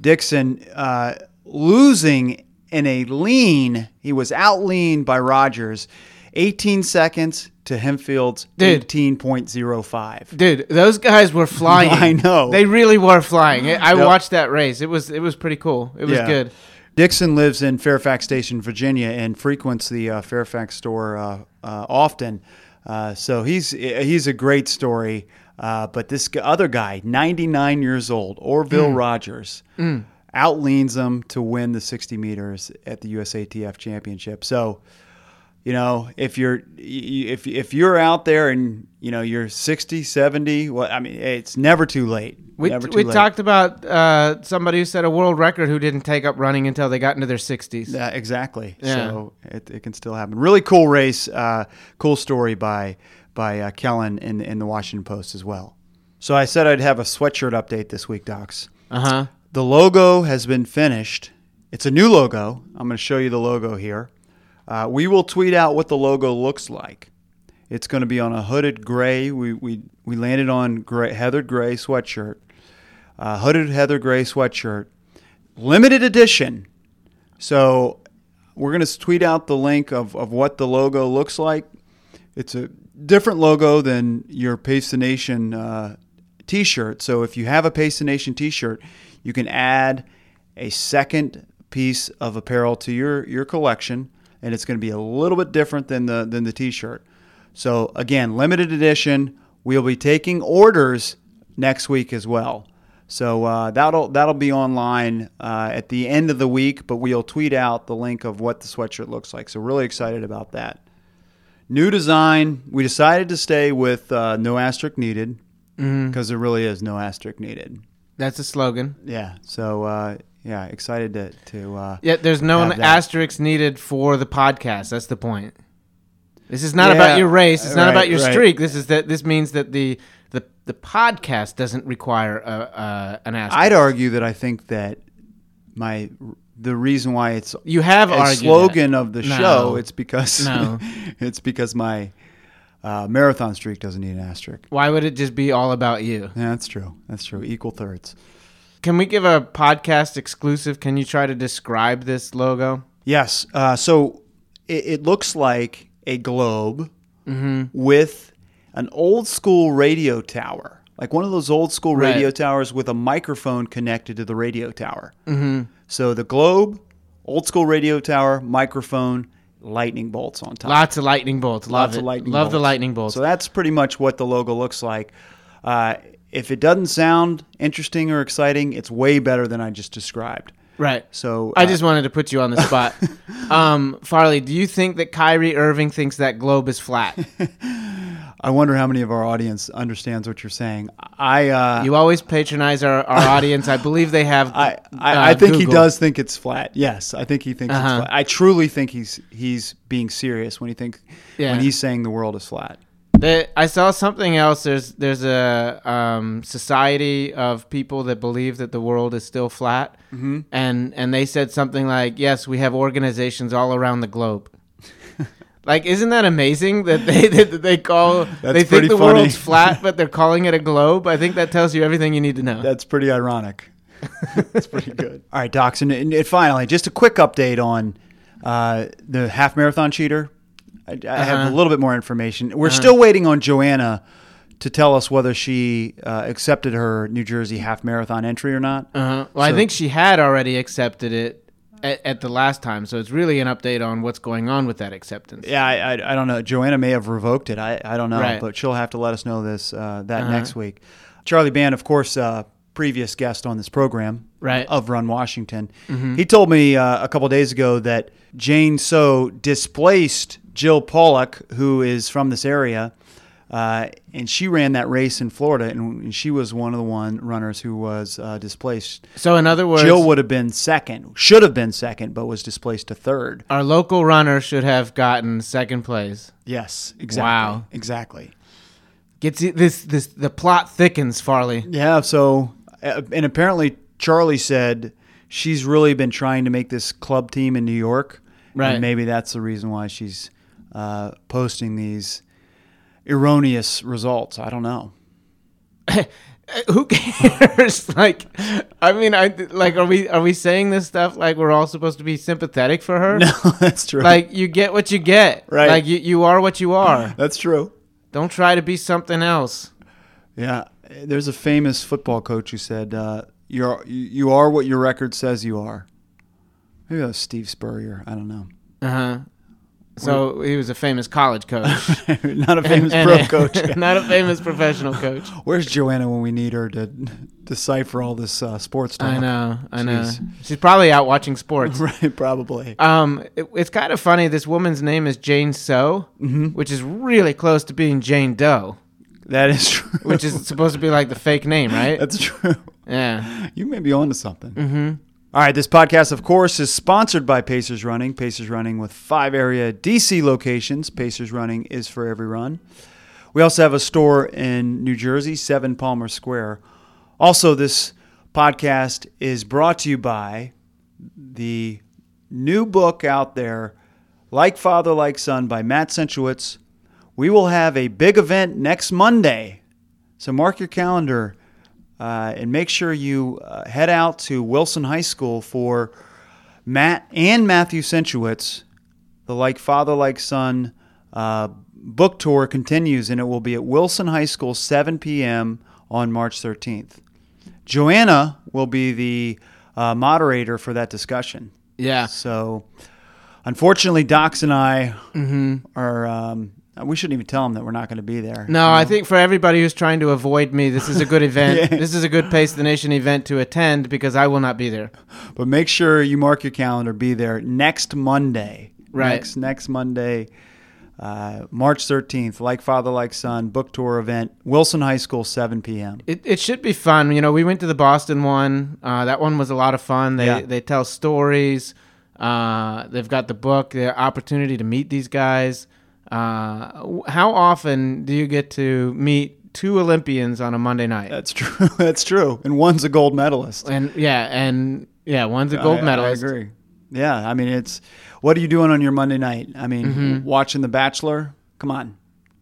[SPEAKER 1] Dixon uh, losing in a lean. He was outleaned by Rogers, 18 seconds to Hemphill's
[SPEAKER 2] Dude.
[SPEAKER 1] 18.05.
[SPEAKER 2] Dude, those guys were flying.
[SPEAKER 1] I know.
[SPEAKER 2] They really were flying. I
[SPEAKER 1] Yep.
[SPEAKER 2] watched that race. It was it was pretty cool. It was
[SPEAKER 1] Yeah.
[SPEAKER 2] good.
[SPEAKER 1] Dixon lives in Fairfax Station, Virginia, and frequents the uh, Fairfax store uh, uh, often. Uh, so he's he's a great story. Uh, but this other guy, 99 years old, Orville Rogers, outleans him to win the 60 meters at the USATF championship. So you know, if you're if if you're out there and you know you're 60, 70, well, I mean, it's never too late.
[SPEAKER 2] We,
[SPEAKER 1] never too
[SPEAKER 2] we
[SPEAKER 1] late.
[SPEAKER 2] talked about uh, somebody who set a world record who didn't take up running until they got into their 60s.
[SPEAKER 1] Yeah, exactly.
[SPEAKER 2] Yeah.
[SPEAKER 1] So it, it can still happen. Really cool race. Uh, cool story by by uh, Kelyn in in the Washington Post as well. So I said I'd have a sweatshirt update this week, Docs.
[SPEAKER 2] Uh huh.
[SPEAKER 1] The logo has been finished. It's a new logo. I'm going to show you the logo here. Uh, we will tweet out what the logo looks like. It's going to be on a hooded gray. We, we, we landed on gray, heathered gray sweatshirt. Uh, hooded heather gray sweatshirt. Limited edition. So we're going to tweet out the link of, of what the logo looks like. It's a different logo than your Pace the Nation uh, t shirt. So if you have a Pace the Nation t shirt, you can add a second piece of apparel to your, your collection, and it's going to be a little bit different than the, than the t shirt. So again, limited edition. We'll be taking orders next week as well. So uh, that'll that'll be online uh, at the end of the week, but we'll tweet out the link of what the sweatshirt looks like. So really excited about that. New design. We decided to stay with uh, no asterisk needed because there really is no asterisk needed.
[SPEAKER 2] That's a slogan.
[SPEAKER 1] Yeah. So uh, yeah, excited to to. Uh,
[SPEAKER 2] Yeah, there's no
[SPEAKER 1] Have that.
[SPEAKER 2] asterisk needed for the podcast. That's the point. This is not
[SPEAKER 1] Yeah,
[SPEAKER 2] about your race. It's not
[SPEAKER 1] right,
[SPEAKER 2] about your
[SPEAKER 1] right.
[SPEAKER 2] streak. This is that. This means that the the the podcast doesn't require a, a an asterisk.
[SPEAKER 1] I'd argue that I think that my the reason why it's
[SPEAKER 2] you have
[SPEAKER 1] a slogan
[SPEAKER 2] that.
[SPEAKER 1] of the
[SPEAKER 2] No.
[SPEAKER 1] show. It's because
[SPEAKER 2] No.
[SPEAKER 1] it's because my uh, marathon streak doesn't need an asterisk.
[SPEAKER 2] Why would it just be all about you?
[SPEAKER 1] Yeah, that's true. That's true. Equal thirds.
[SPEAKER 2] Can we give a podcast exclusive? Can you try to describe this logo?
[SPEAKER 1] Yes. Uh, so it, it looks like a globe
[SPEAKER 2] Mm-hmm.
[SPEAKER 1] with an old school radio tower, like one of those old school
[SPEAKER 2] Right.
[SPEAKER 1] radio towers with a microphone connected to the radio tower. Mm-hmm. So the globe, old school radio tower, microphone, lightning bolts on top.
[SPEAKER 2] Lots of lightning bolts. Love
[SPEAKER 1] Lots
[SPEAKER 2] it.
[SPEAKER 1] of lightning
[SPEAKER 2] Love the lightning bolts.
[SPEAKER 1] So that's pretty much what the logo looks like. Uh, if it doesn't sound interesting or exciting, it's way better than I just described.
[SPEAKER 2] right.
[SPEAKER 1] So
[SPEAKER 2] I
[SPEAKER 1] uh,
[SPEAKER 2] just wanted to put you on the spot. um, Farley, do you think that Kyrie Irving thinks that globe is flat?
[SPEAKER 1] I wonder how many of our audience understands what you're saying. I uh,
[SPEAKER 2] You always patronize our, our audience. I believe they have.
[SPEAKER 1] I, I,
[SPEAKER 2] uh,
[SPEAKER 1] I think he does think it's flat. Yes, I think he thinks
[SPEAKER 2] Uh-huh.
[SPEAKER 1] it's flat. I truly think he's he's being serious when he think
[SPEAKER 2] Yeah.
[SPEAKER 1] when he's saying the world is flat.
[SPEAKER 2] They- I saw something else. There's there's a um, society of people that believe that the world is still flat, mm-hmm. and and they said something like, "Yes, we have organizations all around the globe." like, isn't that amazing that they that they call they think the
[SPEAKER 1] funny.
[SPEAKER 2] world's flat, but they're calling it a globe? I think that tells you everything you need to know.
[SPEAKER 1] That's pretty ironic. That's pretty good. All right, Docs, and, and finally, just a quick update on uh, the half marathon cheater. I, I have
[SPEAKER 2] Uh-huh.
[SPEAKER 1] a little bit more information. We're still waiting on Joanna to tell us whether she uh, accepted her New Jersey half marathon entry or not.
[SPEAKER 2] Uh-huh. Well, I think she had already accepted it at, at the last time, so it's really an update on what's going on with that acceptance.
[SPEAKER 1] Yeah, I, I, I don't know. Joanna may have revoked it. I, I don't know,
[SPEAKER 2] Right.
[SPEAKER 1] but she'll have to let us know this uh, that
[SPEAKER 2] Uh-huh.
[SPEAKER 1] next week. Charlie Band, of course, uh, previous guest on this program,
[SPEAKER 2] Right.
[SPEAKER 1] of Run Washington. He told me uh, a couple days ago that Jane Seo displaced Jill Pollock, who is from this area, uh, and she ran that race in Florida, and she was one of the one runners who was uh, displaced.
[SPEAKER 2] So, in other words,
[SPEAKER 1] Jill would have been second, should have been second, but was displaced to third.
[SPEAKER 2] our local runner should have gotten second place.
[SPEAKER 1] Yes, exactly.
[SPEAKER 2] Wow.
[SPEAKER 1] exactly.
[SPEAKER 2] Gets this this the plot thickens, Farley.
[SPEAKER 1] Yeah. So, uh, and apparently Charlie said she's really been trying to make this club team in New York.
[SPEAKER 2] Right.
[SPEAKER 1] And maybe that's the reason why she's uh, posting these erroneous results. I don't know.
[SPEAKER 2] Who cares? like, I mean, I like, are we are we saying this stuff like we're all supposed to be sympathetic for her?
[SPEAKER 1] No, that's true.
[SPEAKER 2] Like, you get what you get.
[SPEAKER 1] Right.
[SPEAKER 2] Like, you you are what you are.
[SPEAKER 1] that's true.
[SPEAKER 2] Don't try to be something else.
[SPEAKER 1] Yeah. There's a famous football coach who said, uh, "You're you you are what your record says you are." Maybe that was Steve Spurrier. I don't know.
[SPEAKER 2] Uh huh. So he was a famous college coach.
[SPEAKER 1] Not a famous
[SPEAKER 2] And-
[SPEAKER 1] pro
[SPEAKER 2] and-
[SPEAKER 1] coach.
[SPEAKER 2] not a famous professional coach.
[SPEAKER 1] Where's Joanna when we need her to decipher all this uh, sports talk?
[SPEAKER 2] I know, I know. She's probably out watching sports.
[SPEAKER 1] Right, probably.
[SPEAKER 2] Um, it- it's kind of funny. This woman's name is Jane Seo,
[SPEAKER 1] Mm-hmm.
[SPEAKER 2] which is really close to being Jane Doe,
[SPEAKER 1] That is true.
[SPEAKER 2] which is supposed to be like the fake name, right?
[SPEAKER 1] That's true.
[SPEAKER 2] yeah.
[SPEAKER 1] You may be onto something. Mm-hmm. Right, this podcast, of course, is sponsored by Pacers Running. Pacers Running with five area DC locations. Pacers Running is for every run. We also have a store in New Jersey, 7 Palmer Square. Also, this podcast is brought to you by the new book out there, Like Father, Like Son, by Matt Centrowitz. We will have a big event next Monday. So mark your calendar uh, and make sure you uh, head out to Wilson High School for Matt and Matthew Centrowitz. The Like Father, Like Son uh, book tour continues, and it will be at Wilson High School, 7 p.m. on March 13th. Joanna will be the uh, moderator for that discussion.
[SPEAKER 2] Yeah.
[SPEAKER 1] So, unfortunately, Docs and I
[SPEAKER 2] Mm-hmm.
[SPEAKER 1] are. Um, we shouldn't even tell them that we're not going to be there.
[SPEAKER 2] No, I think for everybody who's trying to avoid me, this is a good event.
[SPEAKER 1] Yeah.
[SPEAKER 2] This is a good Pace the Nation event to attend because I will not be there.
[SPEAKER 1] But make sure you mark your calendar. Be there next Monday.
[SPEAKER 2] Right.
[SPEAKER 1] Next next Monday, uh, March thirteenth. Like Father, like Son book tour event. Wilson High School, seven p.m.
[SPEAKER 2] It, it should be fun. You know, we went to the Boston one. Uh, that one was a lot of fun. They
[SPEAKER 1] Yeah.
[SPEAKER 2] they tell stories. Uh, they've got the book. The opportunity to meet these guys. Uh, how often do you get to meet two Olympians on a Monday night?
[SPEAKER 1] That's true. That's true. And one's a gold medalist.
[SPEAKER 2] and yeah, and yeah, one's a gold
[SPEAKER 1] I-
[SPEAKER 2] medalist.
[SPEAKER 1] I agree. Yeah, I mean, it's what are you doing on your Monday night? I mean,
[SPEAKER 2] Mm-hmm.
[SPEAKER 1] watching The Bachelor. Come on,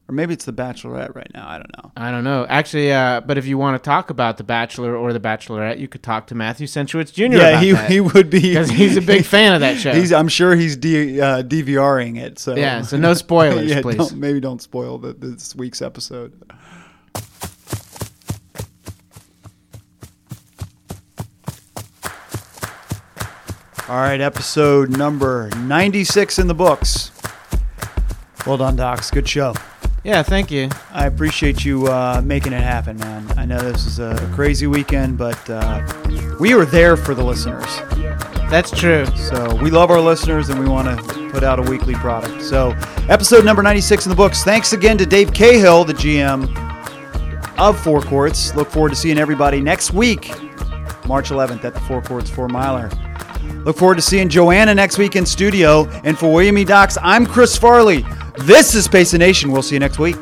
[SPEAKER 1] or maybe it's The Bachelorette right now. I don't know.
[SPEAKER 2] I don't know. Actually, uh, but if you want to talk about The Bachelor or The Bachelorette, you could talk to Matthew Centrowitz Jr.
[SPEAKER 1] Yeah,
[SPEAKER 2] about
[SPEAKER 1] he
[SPEAKER 2] that.
[SPEAKER 1] he would be
[SPEAKER 2] because he's a big fan of that show.
[SPEAKER 1] He's, I'm sure he's D, uh, DVRing it. So
[SPEAKER 2] Yeah, so no spoilers,
[SPEAKER 1] yeah,
[SPEAKER 2] please.
[SPEAKER 1] Don't, maybe don't spoil the, this week's episode. All right, episode number 96 in the books. Well done, Docs. Good show.
[SPEAKER 2] Yeah, thank you.
[SPEAKER 1] I appreciate you uh, making it happen, man. I know this is a crazy weekend, but uh, we were there for the listeners.
[SPEAKER 2] That's true.
[SPEAKER 1] So we love our listeners and we want to put out a weekly product. So episode number 96 in the books. Thanks again to Dave Cahill, the GM of Four Courts. Look forward to seeing everybody next week, March 11th at the Four Courts Four Miler. Look forward to seeing Joanna next week in studio. And for William E. Docs, I'm Chris Farley. This is Pace Nation. We'll see you next week.